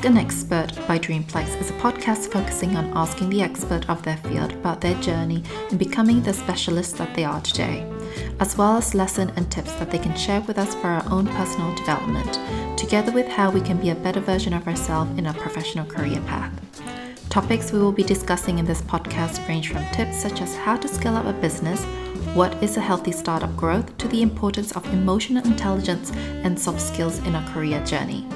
Ask an Expert by Dreamplex is a podcast focusing on asking the expert of their field about their journey in becoming the specialist that they are today, as well as lessons and tips that they can share with us for our own personal development, together with how we can be a better version of ourselves in our professional career path. Topics we will be discussing in this podcast range from tips such as how to scale up a business, what is a healthy startup growth, to the importance of emotional intelligence and soft skills in our career journey.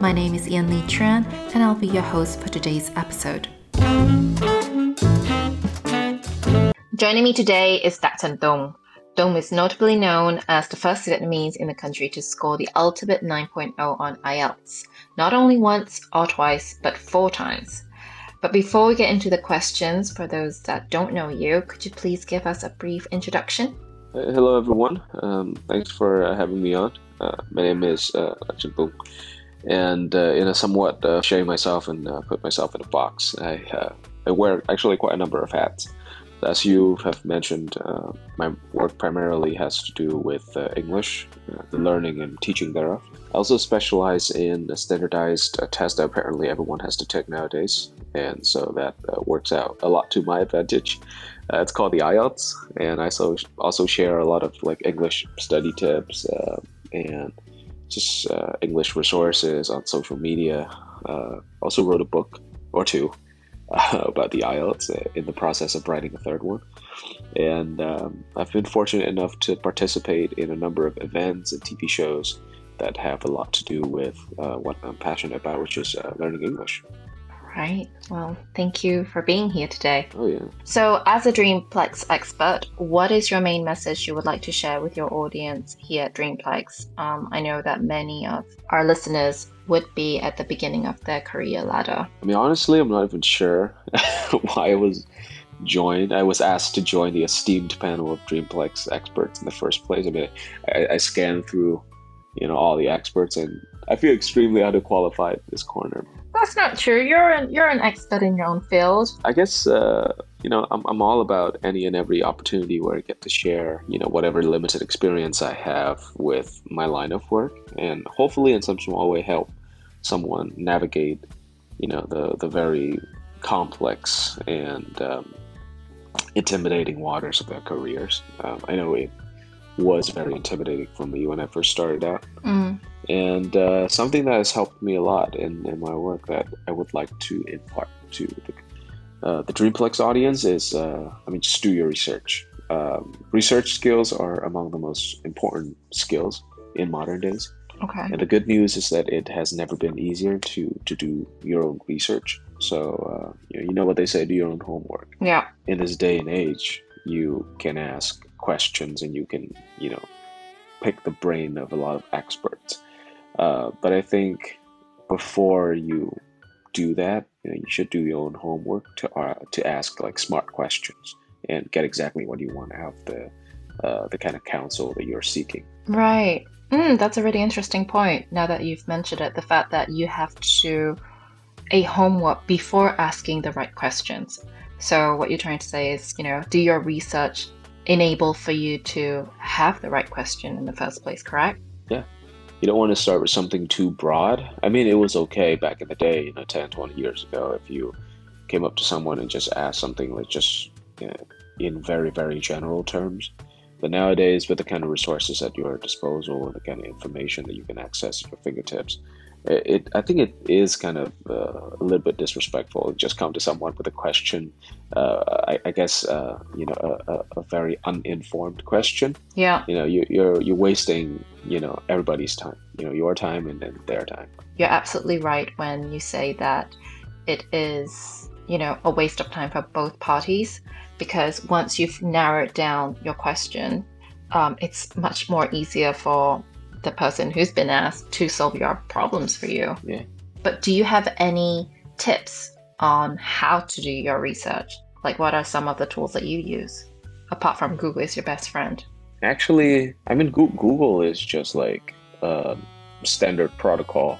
My name is Ian Lee Tran, and I'll be your host for today's episode. Joining me today is Dr. Dong. Dong is notably known as the first Vietnamese in the country to score the ultimate 9.0 on IELTS, not only once or twice, but four times. But before we get into the questions, for those that don't know you, could you please give us a brief introduction? Uh, hello, everyone. Um, thanks for uh, having me on. Uh, my name is uh, Ajahn Bung, and uh, in a somewhat uh, sharing myself and uh, put myself in a box, I, I wear actually quite a number of hats. As you have mentioned, my work primarily has to do with English, the learning and teaching thereof. I also specialize in a standardized test that apparently everyone has to take nowadays, and so that uh, works out a lot to my advantage. Uh, it's called the IELTS, and I also also share a lot of like English study tips uh, and just uh, English resources on social media. Uh, also wrote a book or two about the IELTS uh, in the process of writing a third one. And um, I've been fortunate enough to participate in a number of events and TV shows that have a lot to do with what I'm passionate about, which is learning English right. Well, thank you for being here today. Oh, yeah. So, as a Dreamplex expert, what is your main message you would like to share with your audience here at Dreamplex? Um, I know that many of our listeners would be at the beginning of their career ladder. I mean, honestly, I'm not even sure why I was joined. I was asked to join the esteemed panel of Dreamplex experts in the first place. I mean, I, I scanned through, you know, all the experts, and I feel extremely underqualified this corner. That's not true. You're an you're an expert in your own field. I guess uh, you know I'm I'm all about any and every opportunity where I get to share you know whatever limited experience I have with my line of work, and hopefully in some small way help someone navigate you know the the very complex and um, intimidating waters of their careers. Um, I know it was very intimidating for me when I first started out. Mm. And uh, something that has helped me a lot in, in my work that I would like to impart to the, uh, the Dreamplex audience is uh, I mean, just do your research. Um, research skills are among the most important skills in modern days. Okay. And the good news is that it has never been easier to, to do your own research. So, uh, you, know, you know what they say do your own homework. Yeah. In this day and age, you can ask questions and you can, you know, pick the brain of a lot of experts. Uh, but I think before you do that, you, know, you should do your own homework to uh, to ask like smart questions and get exactly what you want out of the uh, the kind of counsel that you're seeking. Right. Mm, that's a really interesting point. Now that you've mentioned it, the fact that you have to a homework before asking the right questions. So what you're trying to say is, you know, do your research enable for you to have the right question in the first place, correct? Yeah. You don't want to start with something too broad. I mean, it was okay back in the day, you know, 10, 20 years ago, if you came up to someone and just asked something like just you know, in very, very general terms. But nowadays, with the kind of resources at your disposal and the kind of information that you can access at your fingertips, it, I think it is kind of uh, a little bit disrespectful. Just come to someone with a question. Uh, I, I, guess uh, you know a, a, very uninformed question. Yeah. You know, you, you're you're wasting you know everybody's time. You know, your time and then their time. You're absolutely right when you say that it is you know a waste of time for both parties because once you've narrowed down your question, um, it's much more easier for the person who's been asked to solve your problems for you. Yeah. But do you have any tips on how to do your research? Like, what are some of the tools that you use apart from Google is your best friend? Actually, I mean, Google is just like a standard protocol.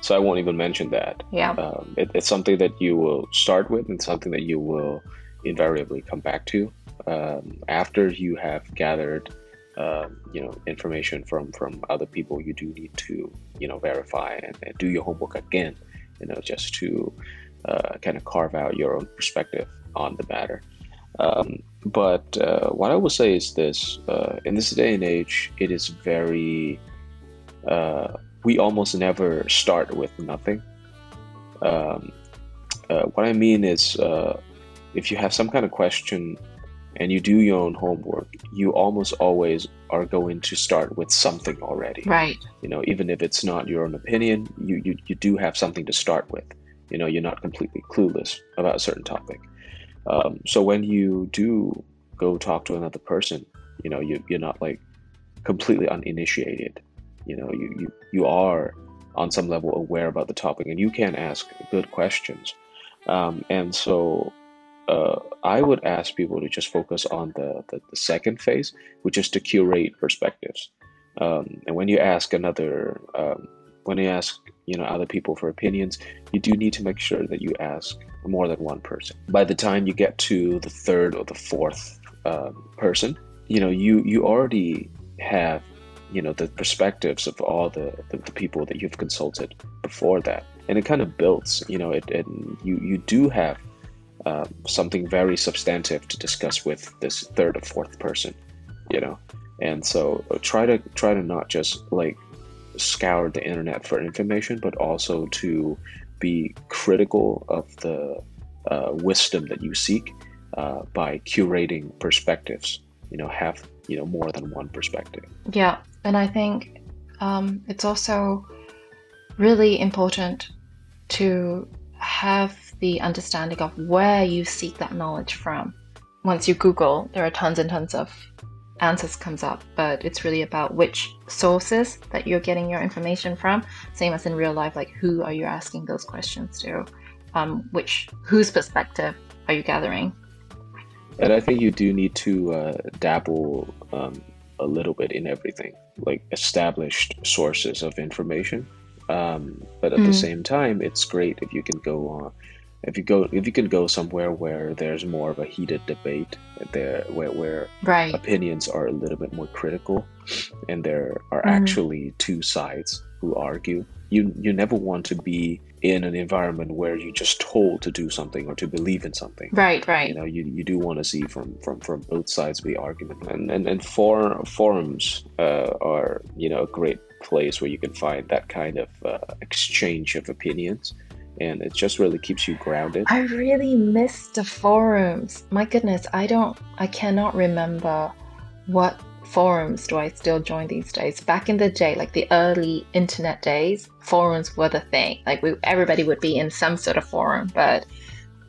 So I won't even mention that. Yeah. Um, it, it's something that you will start with and something that you will invariably come back to um, after you have gathered um, you know information from from other people you do need to you know verify and, and, do your homework again you know, just to uh, kind of carve out your own perspective on the matter. Um, but uh, what I will say is this: uh, in this day and age, it is very uh, we almost never start with nothing. Um, uh, what I mean is, uh, if you have some kind of question and you do your own homework, you almost always are going to start with something already. Right. You know, even if it's not your own opinion, you, you, you do have something to start with. You know, you're not completely clueless about a certain topic. Um, so when you do go talk to another person, you know, you, you're not like completely uninitiated. You know, you, you, you are on some level aware about the topic and you can ask good questions. Um, and so uh, I would ask people to just focus on the, the, the second phase, which is to curate perspectives. Um, and when you ask another, um, when you ask you know other people for opinions, you do need to make sure that you ask more than one person. By the time you get to the third or the fourth um, person, you know you you already have you know the perspectives of all the, the, the people that you've consulted before that, and it kind of builds. You know, it and you you do have um, something very substantive to discuss with this third or fourth person you know? And so uh, try to try to not just like scour the internet for information but also to be critical of the uh, wisdom that you seek uh, by curating perspectives you know have you know more than one perspective. Yeah and i think um, it's also really important to have the understanding of where you seek that knowledge from. Once you Google, there are tons and tons of answers comes up, but it's really about which sources that you're getting your information from. Same as in real life, like who are you asking those questions to? Um, which whose perspective are you gathering? And I think you do need to uh, dabble um, a little bit in everything, like established sources of information. Um, but at mm. the same time, it's great if you can go on if you go if you can go somewhere where there's more of a heated debate there where, where right. opinions are a little bit more critical and there are mm. actually two sides who argue you you never want to be in an environment where you're just told to do something or to believe in something right right you know you, you do want to see from from from both sides of the argument and and, and for, forums uh, are you know a great place where you can find that kind of uh, exchange of opinions and it just really keeps you grounded. I really miss the forums. My goodness, I don't, I cannot remember what forums do I still join these days. Back in the day, like the early internet days, forums were the thing. Like we, everybody would be in some sort of forum, but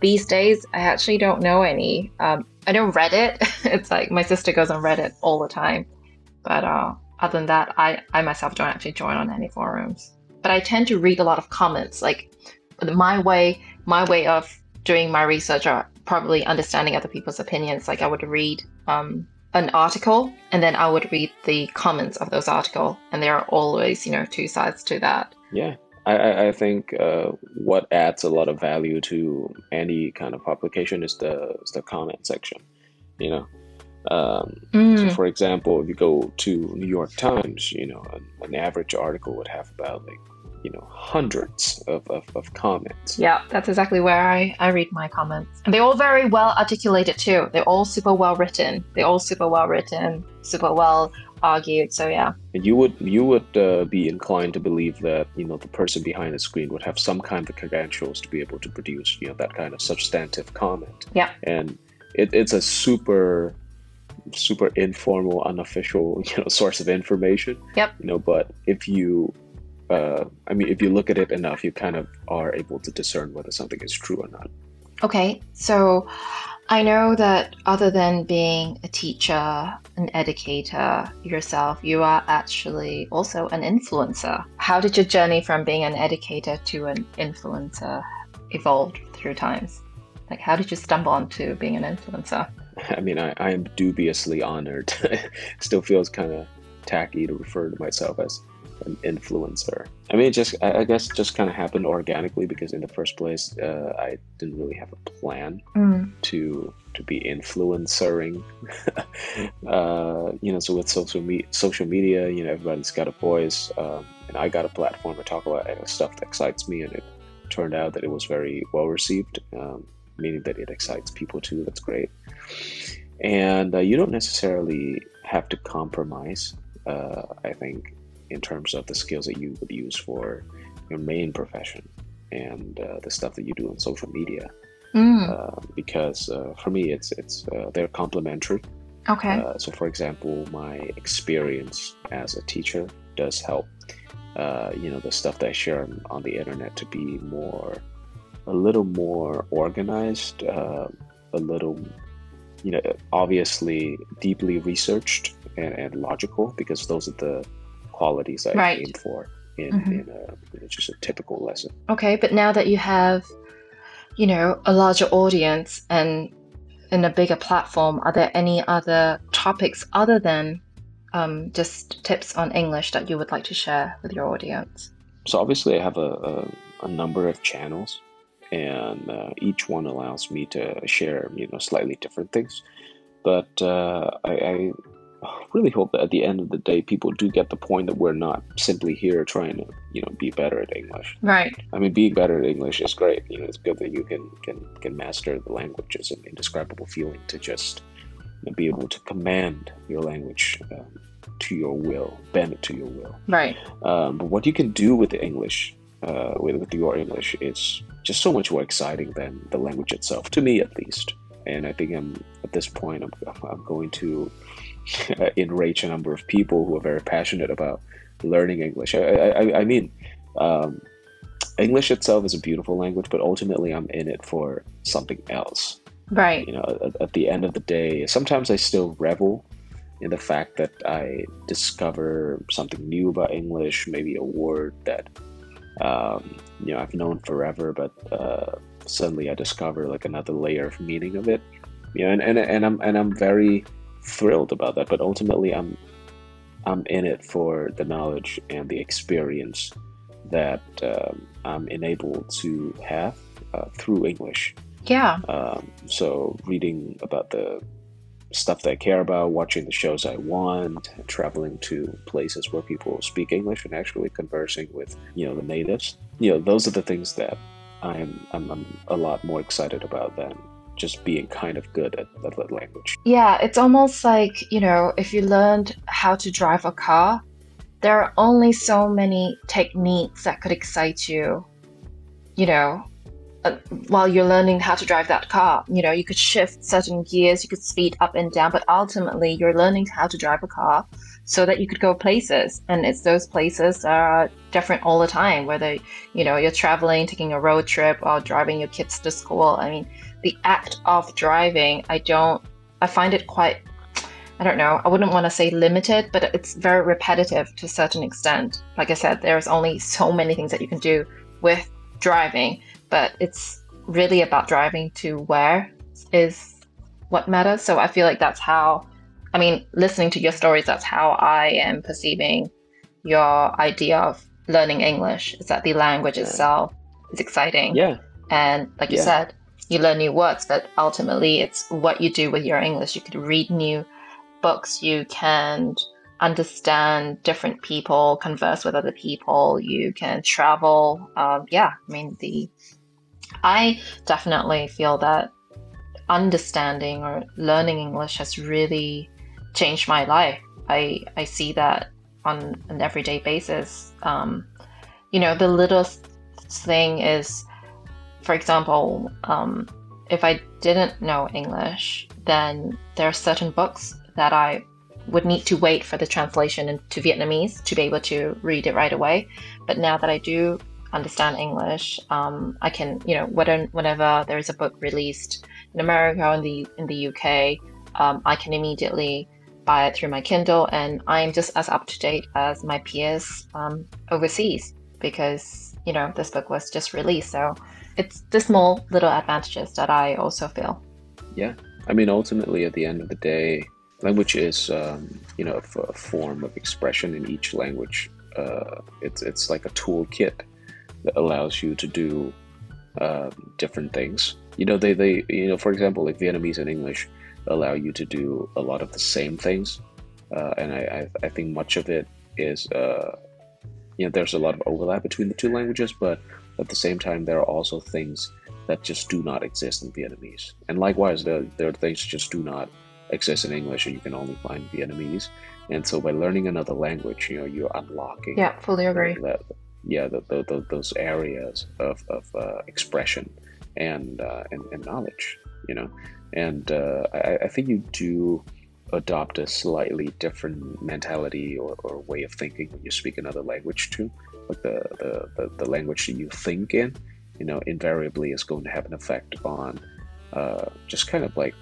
these days I actually don't know any. Um, I know Reddit. it's like my sister goes on Reddit all the time, but uh, other than that, I, I myself don't actually join on any forums. But I tend to read a lot of comments. Like my way my way of doing my research or probably understanding other people's opinions. Like i would read um, an article and then i would read the comments of those article and there are always you know two sides to that. Yeah. I, I think uh, what adds a lot of value to any kind of publication is the is the comment section you know? Um, mm. so for example if you go to new york times you know an, an average article would have about like you know hundreds of, of, of, comments. Yeah that's exactly where I, I read my comments. And they're all very well articulated too. They're all super well written. They're all super well written super well argued so yeah. And you would you would uh, be inclined to believe that you know the person behind the screen would have some kind of credentials to be able to produce you know that kind of substantive comment. Yeah. And it, it's a super super informal unofficial you know source of information. Yep. You know but if you uh, I mean, if you look at it enough, you kind of are able to discern whether something is true or not. Okay, so I know that other than being a teacher, an educator yourself, you are actually also an influencer. How did your journey from being an educator to an influencer evolve through times? Like, how did you stumble onto being an influencer? I mean, I, I am dubiously honored. Still feels kind of tacky to refer to myself as an influencer. I mean, it just I guess just kind of happened organically because in the first place, uh, I didn't really have a plan mm. to to be influencering. uh, you know, so with social me- social media, you know, everybody's got a voice, um, and I got a platform to talk about stuff that excites me, and it turned out that it was very well received, um, meaning that it excites people too. That's great. And uh, you don't necessarily have to compromise, uh, I think, in terms of the skills that you would use for your main profession and uh, the stuff that you do on social media. Mm. because uh, for me, it's it's uh, they're complementary. Okay. so, for example, my experience as a teacher does help. you know, the stuff that I share on, on, the internet to be more, a little more organized, a little you know, obviously deeply researched and, and logical because those are the qualities I right. aim for in, mm-hmm. in, a, in just a typical lesson. Okay, but now that you have, you know, a larger audience and in a bigger platform, are there any other topics other than um, just tips on English that you would like to share with your audience? So obviously, I have a, a, a number of channels and uh, each one allows me to share you know slightly different things but uh, I, I, really hope that at the end of the day people do get the point that we're not simply here trying to you know be better at english. Right. I mean being better at english is great. You know it's good that you can can can master the language it's an indescribable feeling to just you know, be able to command your language um, to your will bend it to your will. Right. Um, but what you can do with the english uh, with, with your english is just so much more exciting than the language itself, to me at least. And I think I'm at this point, I'm, I'm going to enrage a number of people who are very passionate about learning English. I, I, I mean, um, English itself is a beautiful language, but ultimately I'm in it for something else. Right. You know, at, at the end of the day, sometimes I still revel in the fact that I discover something new about English, maybe a word that um, you know I've known forever, but uh, suddenly I discover like another layer of meaning of it. You know, and, and and I'm and I'm very thrilled about that. But ultimately, I'm I'm in it for the knowledge and the experience that um, I'm enabled to have uh, through English. Yeah. Um, so reading about the stuff that I care about, watching the shows I want, traveling to places where people speak English and actually conversing with, you know, the natives. You know, those are the things that I'm, I'm, I'm a lot more excited about than just being kind of good at, at that language. Yeah, it's almost like, you know, if you learned how to drive a car, there are only so many techniques that could excite you, you know, Uh, while you're learning how to drive that car. You know, you could shift certain gears, you could speed up and down, but ultimately you're learning how to drive a car so that you could go places. And it's those places that are different all the time, whether, you know, you're traveling, taking a road trip, or driving your kids to school. I mean, the act of driving, I don't, I find it quite I don't know, I wouldn't want to say limited, but it's very repetitive to a certain extent. Like I said, there's only so many things that you can do with driving but it's really about driving to where is what matters. So I feel like that's how, I mean, listening to your stories, that's how I am perceiving your idea of learning English is that the language yeah. itself is exciting. Yeah. And like yeah. you said, you learn new words, but ultimately it's what you do with your English. You could read new books, you can understand different people, converse with other people, you can travel. Um, yeah, I mean, the I definitely feel that understanding or learning English has really changed my life. I, I see that on an everyday basis. Um, you know, the littlest thing is, for example, um, if I didn't know English, then there are certain books that I would need to wait for the translation into Vietnamese to be able to read it right away. But now that I do understand English, um, I can, you know, whenever there is a book released in America or in the in the UK, um, I can immediately buy it through my Kindle, and I'm just as up to date as my peers um, overseas because you know this book was just released. So it's the small little advantages that I also feel. Yeah, I mean, ultimately, at the end of the day, language is um, you know a, a, form of expression in each language. Uh, it's it's like a toolkit that allows you to do uh, different things. You know, they, they, you know, for example, like Vietnamese and English allow you to do a lot of the same things. Uh, and I, I, I, think much of it is, uh, you know, there's a lot of overlap between the two languages, but At the same time, there are also things that just do not exist in Vietnamese. And likewise, there, there are things that just do not exist in English and you can only find Vietnamese. And so by learning another language, you know, you're unlocking. Yeah, fully agree. The, yeah, the, the, the, those areas of, of uh, expression and, uh, and, and knowledge, you know. And uh, I, I think you do adopt a slightly different mentality or, or way of thinking when you speak another language too. Like the, the, the, the language that you think in, you know, invariably is going to have an effect on uh, just kind of like,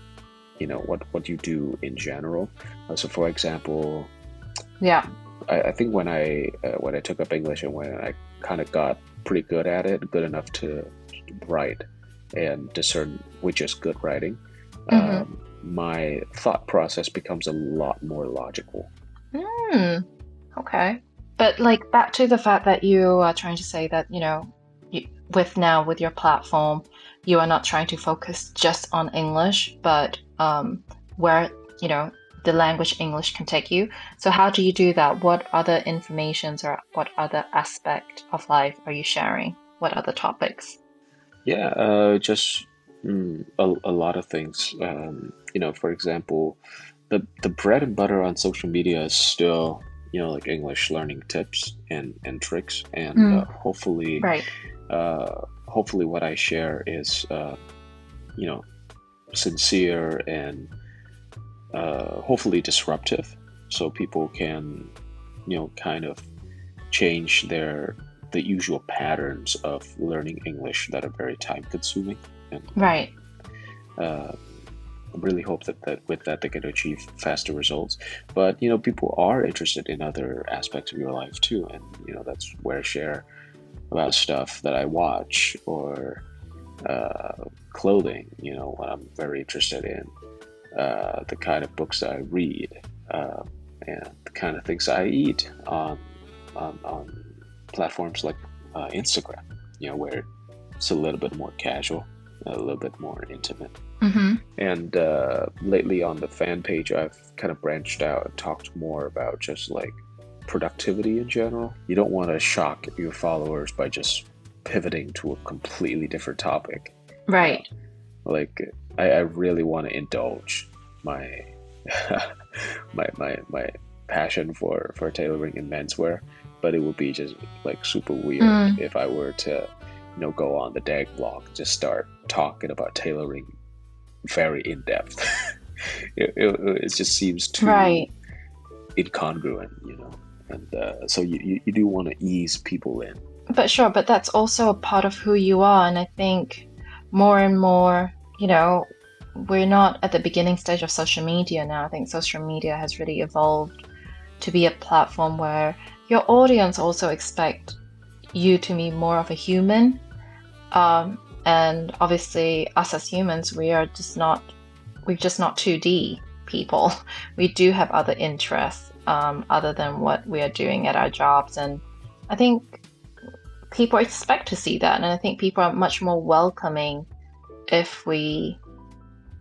you know, what, what you do in general. Uh, so, for example, yeah, I, I think when I uh, when I took up English and when I kind of got pretty good at it, good enough to write and discern which is good writing. Mm-hmm. Um, my thought process becomes a lot more logical. Hmm. Okay. But like back to the fact that you are trying to say that you know, you, with now with your platform, you are not trying to focus just on English, but um, where you know the language English can take you. So how do you do that? What other informations or what other aspect of life are you sharing? What other topics? Yeah, uh, just Mm, a, a lot of things. Um, you know, for example, the the bread and butter on social media is still you know like English learning tips and and tricks, and mm. uh, hopefully, right. Uh, hopefully, what I share is uh, you know sincere and uh, hopefully disruptive, so people can you know kind of change their the usual patterns of learning English that are very time consuming. And, right. Uh, really hope that, that with that they can achieve faster results. But you know, people are interested in other aspects of your life too, and you know that's where I share about stuff that I watch or uh, clothing. You know, what I'm very interested in, uh, the kind of books I read, uh, and the kind of things I eat on on, on platforms like uh, Instagram. You know, where it's a little bit more casual a little bit more intimate. Mm-hmm. And uh, lately on the fan page, I've kind of branched out and talked more about just like productivity in general. You don't want to shock your followers by just pivoting to a completely different topic. Right. Like I, I, really want to indulge my my my my passion for for tailoring and menswear, but it would be just like super weird mm. if I were to you know go on the Dag blog just start talking about tailoring very in depth. it, it, it, just seems too right. incongruent, you know. And uh, so you, you, you do want to ease people in. But sure, but that's also a part of who you are. And I think more and more, you know, we're not at the beginning stage of social media now. I think social media has really evolved to be a platform where your audience also expect you to be more of a human um, and obviously, us as humans, we are just not, we're just not 2D people. We do have other interests um, other than what we are doing at our jobs. And I think people expect to see that. And I think people are much more welcoming if we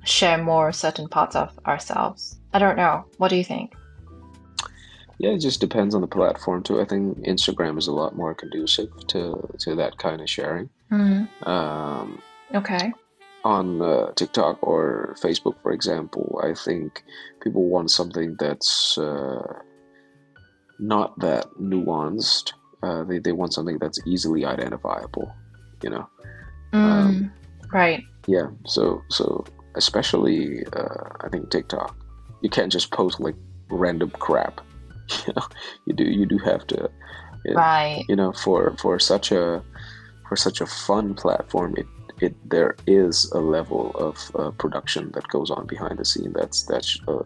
share more certain parts of ourselves. I don't know. What do you think? Yeah, it just depends on the platform too. I think Instagram is a lot more conducive to to that kind of sharing. Mm-hmm. Um, okay. On uh, TikTok or Facebook, for example, I think people want something that's uh, not that nuanced. Uh, they they want something that's easily identifiable. You know. Mm, um, right. Yeah. So so especially uh, I think TikTok, you can't just post like random crap. You know you do you do have to right. you know for for such a for such a fun platform it it there is a level of uh, production that goes on behind the scene that's that's uh,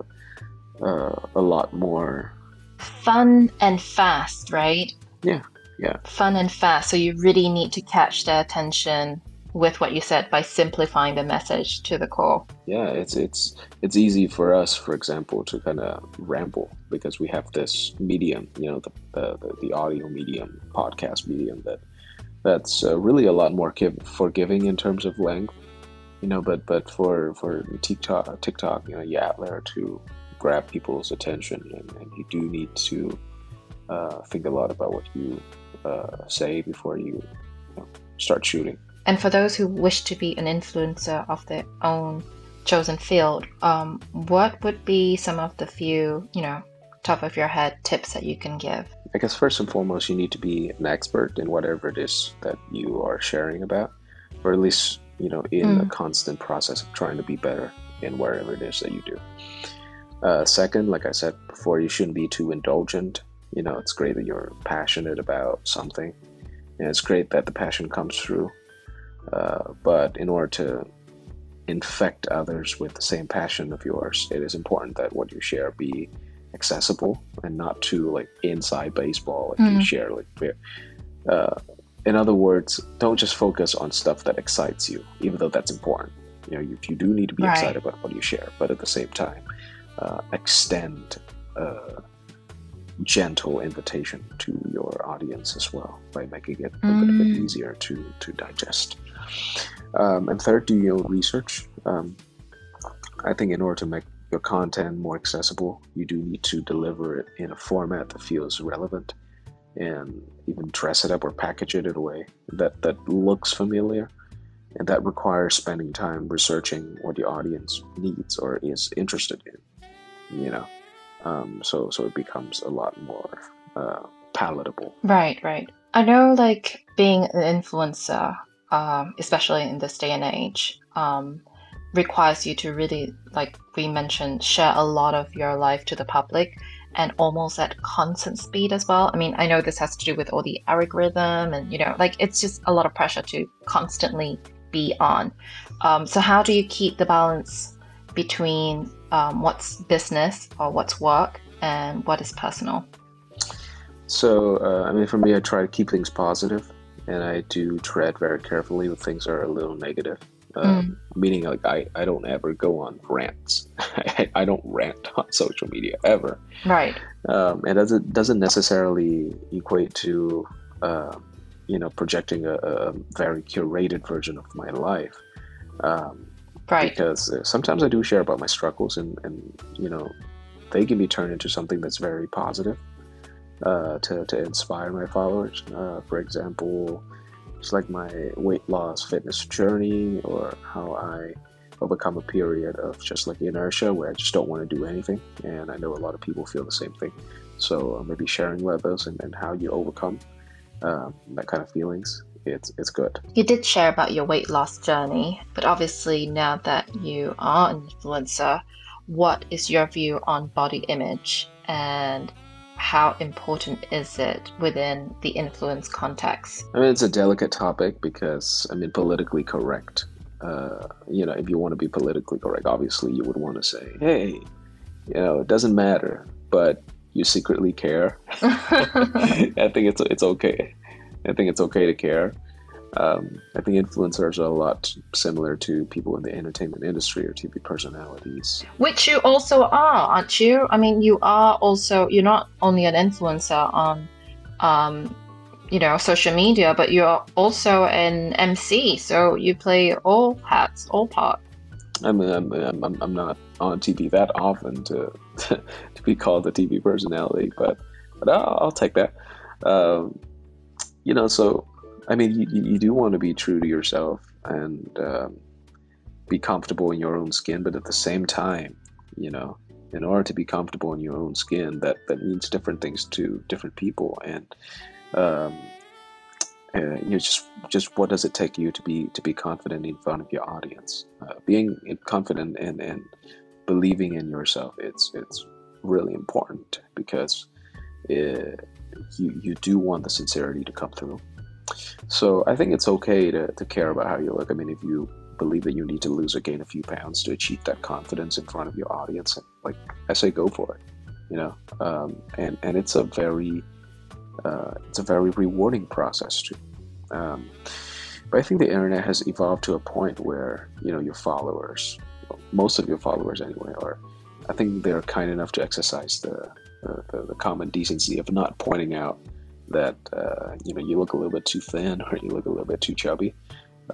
uh, a lot more fun and fast right? Yeah yeah. Fun and fast so you really need to catch their attention with what you said by simplifying the message to the core. Yeah, it's it's it's easy for us, for example, to kind of ramble because we have this medium, you know, the the, the audio medium, podcast medium that that's uh, really a lot more forgiving in terms of length, you know. But but for for TikTok, TikTok, you know, you there to grab people's attention, and, and you do need to uh, think a lot about what you uh, say before you, you know, start shooting. And for those who wish to be an influencer of their own chosen field, um, what would be some of the few, you know, top of your head tips that you can give? I guess first and foremost, you need to be an expert in whatever it is that you are sharing about, or at least, you know, in mm. a constant process of trying to be better in wherever it is that you do. Uh, second, like I said before, you shouldn't be too indulgent. You know, it's great that you're passionate about something, and it's great that the passion comes through. Uh, but in order to infect others with the same passion of yours, it is important that what you share be accessible and not too like inside baseball. Like mm. you share like, uh, in other words, don't just focus on stuff that excites you, even though that's important. You know, you, you do need to be right. excited about what you share, but at the same time, uh, extend a gentle invitation to your audience as well by making it a mm. bit, bit easier to to digest. Um, and third, do your own research. Um, I think in order to make your content more accessible, you do need to deliver it in a format that feels relevant and even dress it up or package it in a way that, that looks familiar. And that requires spending time researching what your audience needs or is interested in, you know. Um, so, so it becomes a lot more uh, palatable. Right, right. I know, like, being an influencer, um, especially in this day and age, um, requires you to really, like we mentioned, share a lot of your life to the public and almost at constant speed as well. I mean, I know this has to do with all the algorithm and, you know, like it's just a lot of pressure to constantly be on. Um, so, how do you keep the balance between um, what's business or what's work and what is personal? So, uh, I mean, for me, I try to keep things positive and I do tread very carefully when things are a little negative. Um, mm. Meaning, like I, I don't ever go on rants. I, I don't rant on social media ever. Right. Um, and doesn't doesn't necessarily equate to, uh, you know, projecting a, a, very curated version of my life. Um, right. Because uh, sometimes I do share about my struggles, and and you know, they can be turned into something that's very positive. Uh, to, to inspire my followers. Uh, for example, it's like my weight loss fitness journey or how I overcome a period of just like inertia where I just don't want to do anything. And I know a lot of people feel the same thing. So uh, maybe sharing about those and, and how you overcome um, that kind of feelings. It's, it's good. You did share about your weight loss journey, but obviously now that you are an influencer, what is your view on body image and how important is it within the influence context? I mean, it's a delicate topic because, I mean, politically correct. Uh, you know, if you want to be politically correct, obviously you would want to say, hey, you know, it doesn't matter, but you secretly care. I think it's it's okay. I think it's okay to care. Um, I think influencers are a lot similar to people in the entertainment industry or TV personalities. Which you also are, aren't you? I mean, you are also, you're not only an influencer on, um, you know, social media, but you're also an MC. So you play all hats, all parts. I mean, I'm, I'm, I'm not on TV that often to, to be called a TV personality, but, but I'll, I'll take that. Um, you know, so I mean, you, you do want to be true to yourself and um, be comfortable in your own skin, but at the same time, you know, in order to be comfortable in your own skin, that that means different things to different people, and um, uh, you know, just just what does it take you to be to be confident in front of your audience? Uh, being confident and and believing in yourself, it's it's really important because it, uh, you you do want the sincerity to come through. So I think it's okay to, to care about how you look. I mean, if you believe that you need to lose or gain a few pounds to achieve that confidence in front of your audience, like I say, go for it. You know, um, and and it's a very uh, it's a very rewarding process too. Um, but I think the internet has evolved to a point where you know your followers, most of your followers anyway, are I think they're kind enough to exercise the the, the common decency of not pointing out that uh, you know you look a little bit too thin or you look a little bit too chubby.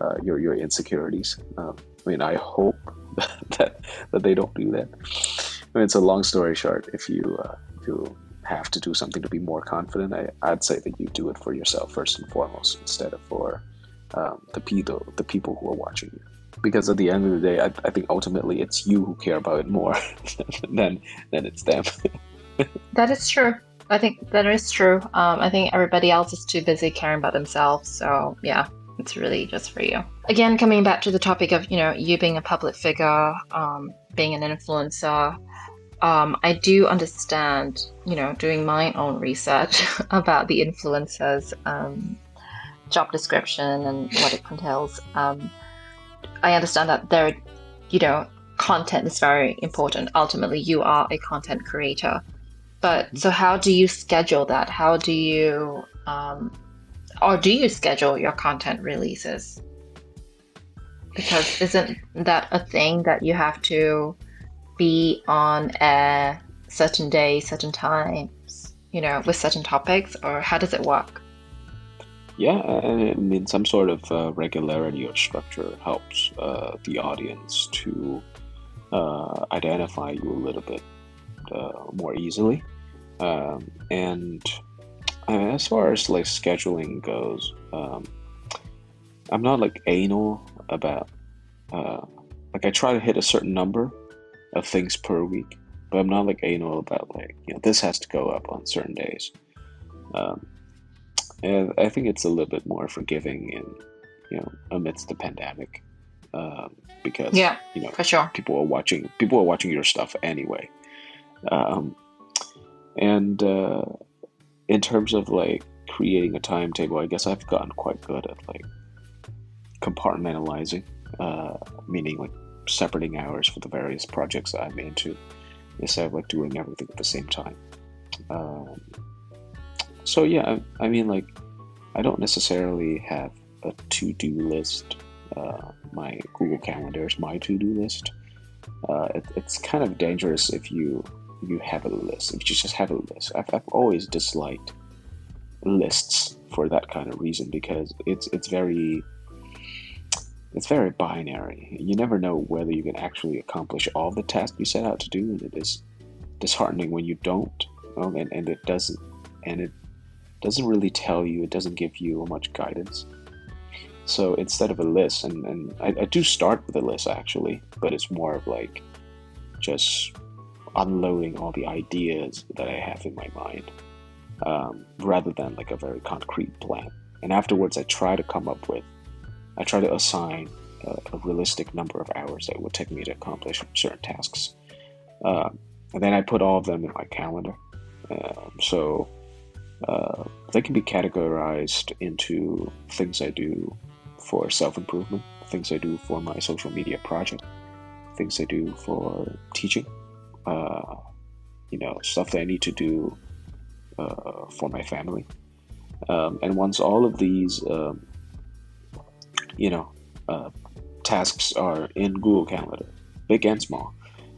Uh, your your insecurities. Um, I mean, I hope that that they don't do that. I mean, it's a long story short. If you uh, if you have to do something to be more confident, I, I'd say that you do it for yourself first and foremost, instead of for um, the people the people who are watching you because at the end of the day I, I think ultimately it's you who care about it more than than it's them that is true i think that is true um, i think everybody else is too busy caring about themselves so yeah it's really just for you again coming back to the topic of you know you being a public figure um, being an influencer um, I do understand, you know, doing my own research about the influencers um, job description and what it entails. Um, I understand that there, you know, content is very important. Ultimately, you are a content creator. But so, how do you schedule that? How do you, um, or do you schedule your content releases? Because isn't that a thing that you have to be on air certain days, certain times, you know, with certain topics, or how does it work? Yeah, I mean, some sort of uh, regularity or structure helps uh, the audience to uh, identify you a little bit more easily. Um, and uh, as far as like scheduling goes, um, I'm not like anal about uh, like I try to hit a certain number of things per week, but I'm not like anal about like you know this has to go up on certain days. Um, and I think it's a little bit more forgiving in you know amidst the pandemic um, because yeah you know for sure people are watching people are watching your stuff anyway um, and uh, in terms of like creating a timetable I guess I've gotten quite good at like compartmentalizing uh, meaning like separating hours for the various projects that I'm into instead of like doing everything at the same time um, so yeah, I, I, mean, like, I don't necessarily have a to-do list. Uh, my Google Calendar is my to-do list. Uh, it, it's kind of dangerous if you you have a list. If you just have a list, I've, I've always disliked lists for that kind of reason because it's it's very it's very binary. You never know whether you can actually accomplish all the tasks you set out to do, and it is disheartening when you don't. Um, and, and it doesn't, and it doesn't really tell you, it doesn't give you much guidance. So instead of a list, and, and I, I do start with a list actually, but it's more of like just unloading all the ideas that I have in my mind um, rather than like a very concrete plan. And afterwards, I try to come up with, I try to assign a, a realistic number of hours that would take me to accomplish certain tasks. Uh, and then I put all of them in my calendar. Um, so uh, they can be categorized into things I do for self improvement, things I do for my social media project, things I do for teaching, uh, you know, stuff that I need to do uh, for my family. Um, and once all of these, um, you know, uh, tasks are in Google Calendar, big and small,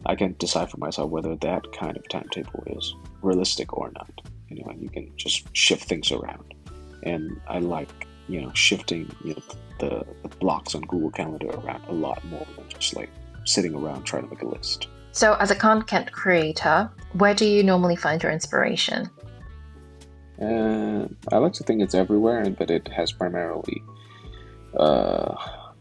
I can decide for myself whether that kind of timetable is realistic or not you know, and you can just shift things around. And I like, you know, shifting you know, the, the blocks on Google Calendar around a lot more than just like sitting around trying to make a list. So, as a content creator, where do you normally find your inspiration? Uh, I like to think it's everywhere, but it has primarily, uh,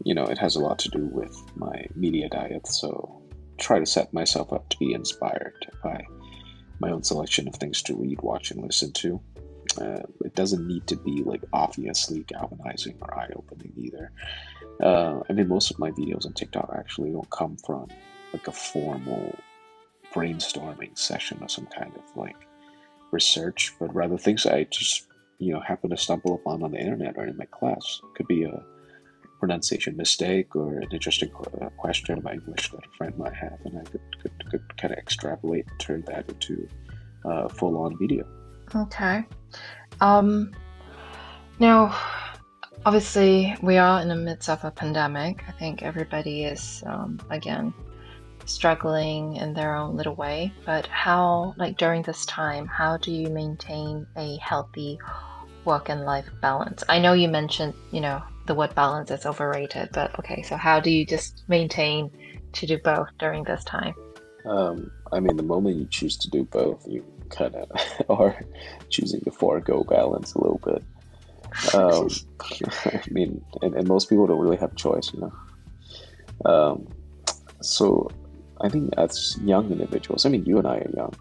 you know, it has a lot to do with my media diet. So, try to set myself up to be inspired by my own selection of things to read, watch, and listen to. Uh, it doesn't need to be like obviously galvanizing or eye opening either. Uh, I mean, most of my videos on TikTok actually don't come from like a formal brainstorming session or some kind of like research, but rather things I just you know happen to stumble upon on the internet or in my class. It could be a pronunciation mistake or an interesting uh, question about English that a friend might have, and I could, could, could kind of extrapolate and turn that into a full on video. Okay. Um, now, obviously, we are in the midst of a pandemic. I think everybody is, um, again, struggling in their own little way. But how, like during this time, how do you maintain a healthy work and life balance? I know you mentioned, you know, the word balance is overrated, but okay, so how do you just maintain to do both during this time? Um, I mean, the moment you choose to do both, you kind of are choosing to forego balance a little bit. um, I mean, and, and, most people don't really have choice, you know. Um, so I think as young individuals, I mean, you and I are young,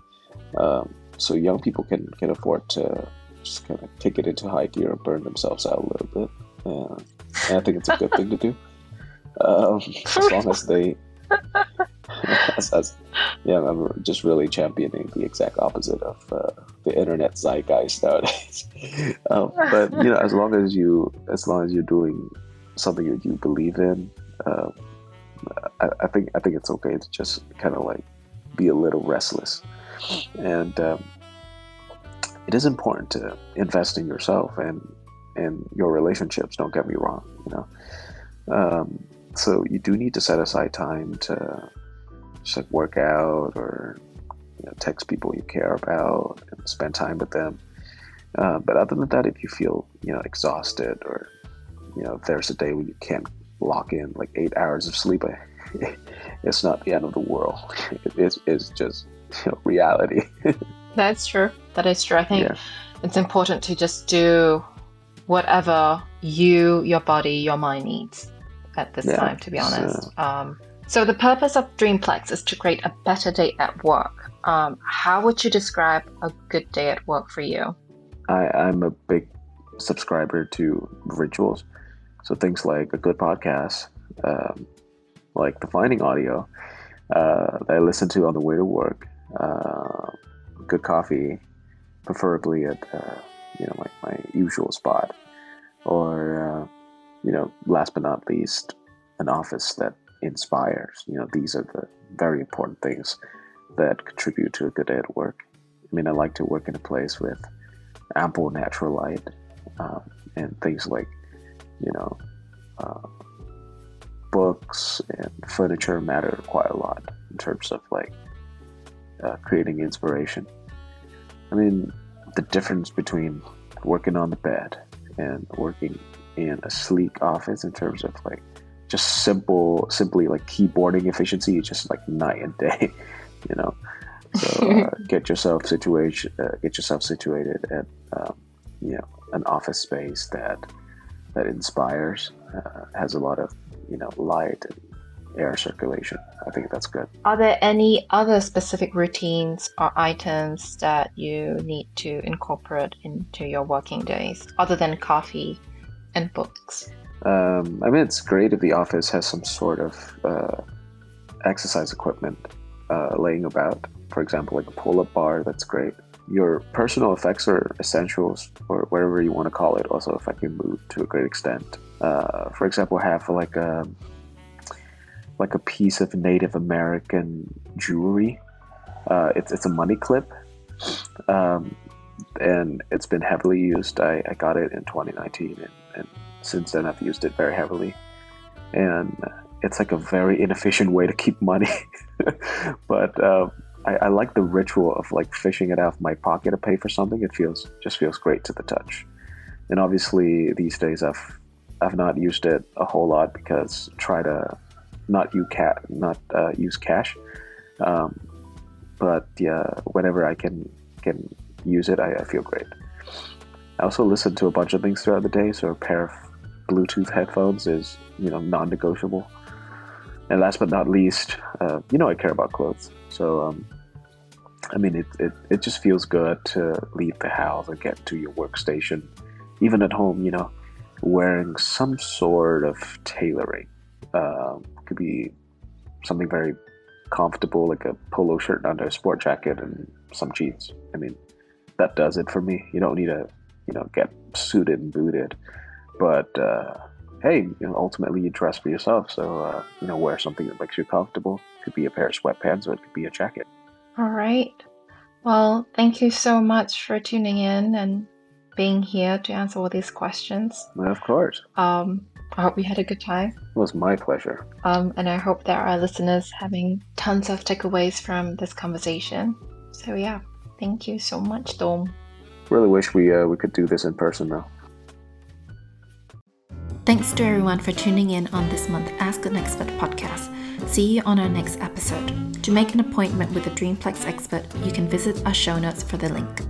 um, so young people can can afford to just kind of take it into high gear and burn themselves out a little bit. Uh, and I think it's a good thing to do, um, as long as they. as, as, yeah, I'm just really championing the exact opposite of uh, the internet zeitgeist nowadays. um, but you know, as long as you, as long as you're doing something that you believe in, um, I, I, think I think it's okay to just kind of like be a little restless, and um, it is important to invest in yourself and and your relationships. Don't get me wrong, you know. Um, so you do need to set aside time to just like work out or you know, text people you care about and spend time with them. Uh, but other than that, if you feel you know exhausted or you know if there's a day when you can't lock in like eight hours of sleep, it's not the end of the world. It's, it's just you know, reality. That's true. That is true. I think yeah. it's important to just do whatever you, your body, your mind needs at this yeah, time, to be honest. So. Um, so, the purpose of Dreamplex is to create a better day at work. Um, how would you describe a good day at work for you? I, I'm a big subscriber to rituals. So, things like a good podcast, um, like the Finding audio uh, that I listen to on the way to work, uh, good coffee, preferably at uh, you know my, my usual spot, or uh, you know last but not least, an office that inspires. You know these are the very important things that contribute to a good day at work. I mean, I like to work in a place with ample natural light um, and things like you know uh, books and furniture matter quite a lot in terms of like uh, creating inspiration. I mean, the difference between working on the bed and working in a sleek office in terms of like just simple, simply like keyboarding efficiency is just like night and day, you know. So uh, get yourself situation, uh, get yourself situated at um, you know an office space that that inspires, uh, has a lot of you know light and air circulation. I think that's good. Are there any other specific routines or items that you need to incorporate into your working days other than coffee and books? Um, I mean, it's great if the office has some sort of uh, exercise equipment uh, laying about. For example, like a pull up bar, that's great. Your personal effects or essentials, or whatever you want to call it, also affect your mood to a great extent. Uh, for example, have like a like a piece of Native American jewelry. Uh, it's it's a money clip, um, and it's been heavily used. I, I got it in 2019, and, and, since then I've used it very heavily. And it's like a very inefficient way to keep money, but uh, I, I like the ritual of like fishing it out of my pocket to pay for something. It feels just feels great to the touch. And obviously these days I've I've not used it a whole lot because try to not use cat not uh, use cash. Um, but yeah, whenever I can can use it, I, I, feel great. I also listen to a bunch of things throughout the day, so a pair of Bluetooth headphones is you know non-negotiable. And last but not least, uh, you know I care about clothes, so um, I mean it, it it just feels good to leave the house and get to your workstation, even at home. You know, wearing some sort of tailoring. Um, could be something very comfortable, like a polo shirt under a sport jacket and some jeans. I mean, that does it for me. You don't need to, you know, get suited and booted. But uh, hey, you know, ultimately you dress for yourself, so uh, you know, wear something that makes you comfortable. Could be a pair of sweatpants, or it could be a jacket. All right. Well, thank you so much for tuning in and being here to answer all these questions. Of course. Um, I hope you had a good time. It was my pleasure. Um, and I hope that our listeners having tons of takeaways from this conversation. So yeah, thank you so much, Dom. Really wish we uh, we could do this in person now. Thanks to everyone for tuning in on this month Ask an Expert podcast. See you on our next episode. To make an appointment with a Dreamplex expert, you can visit our show notes for the link.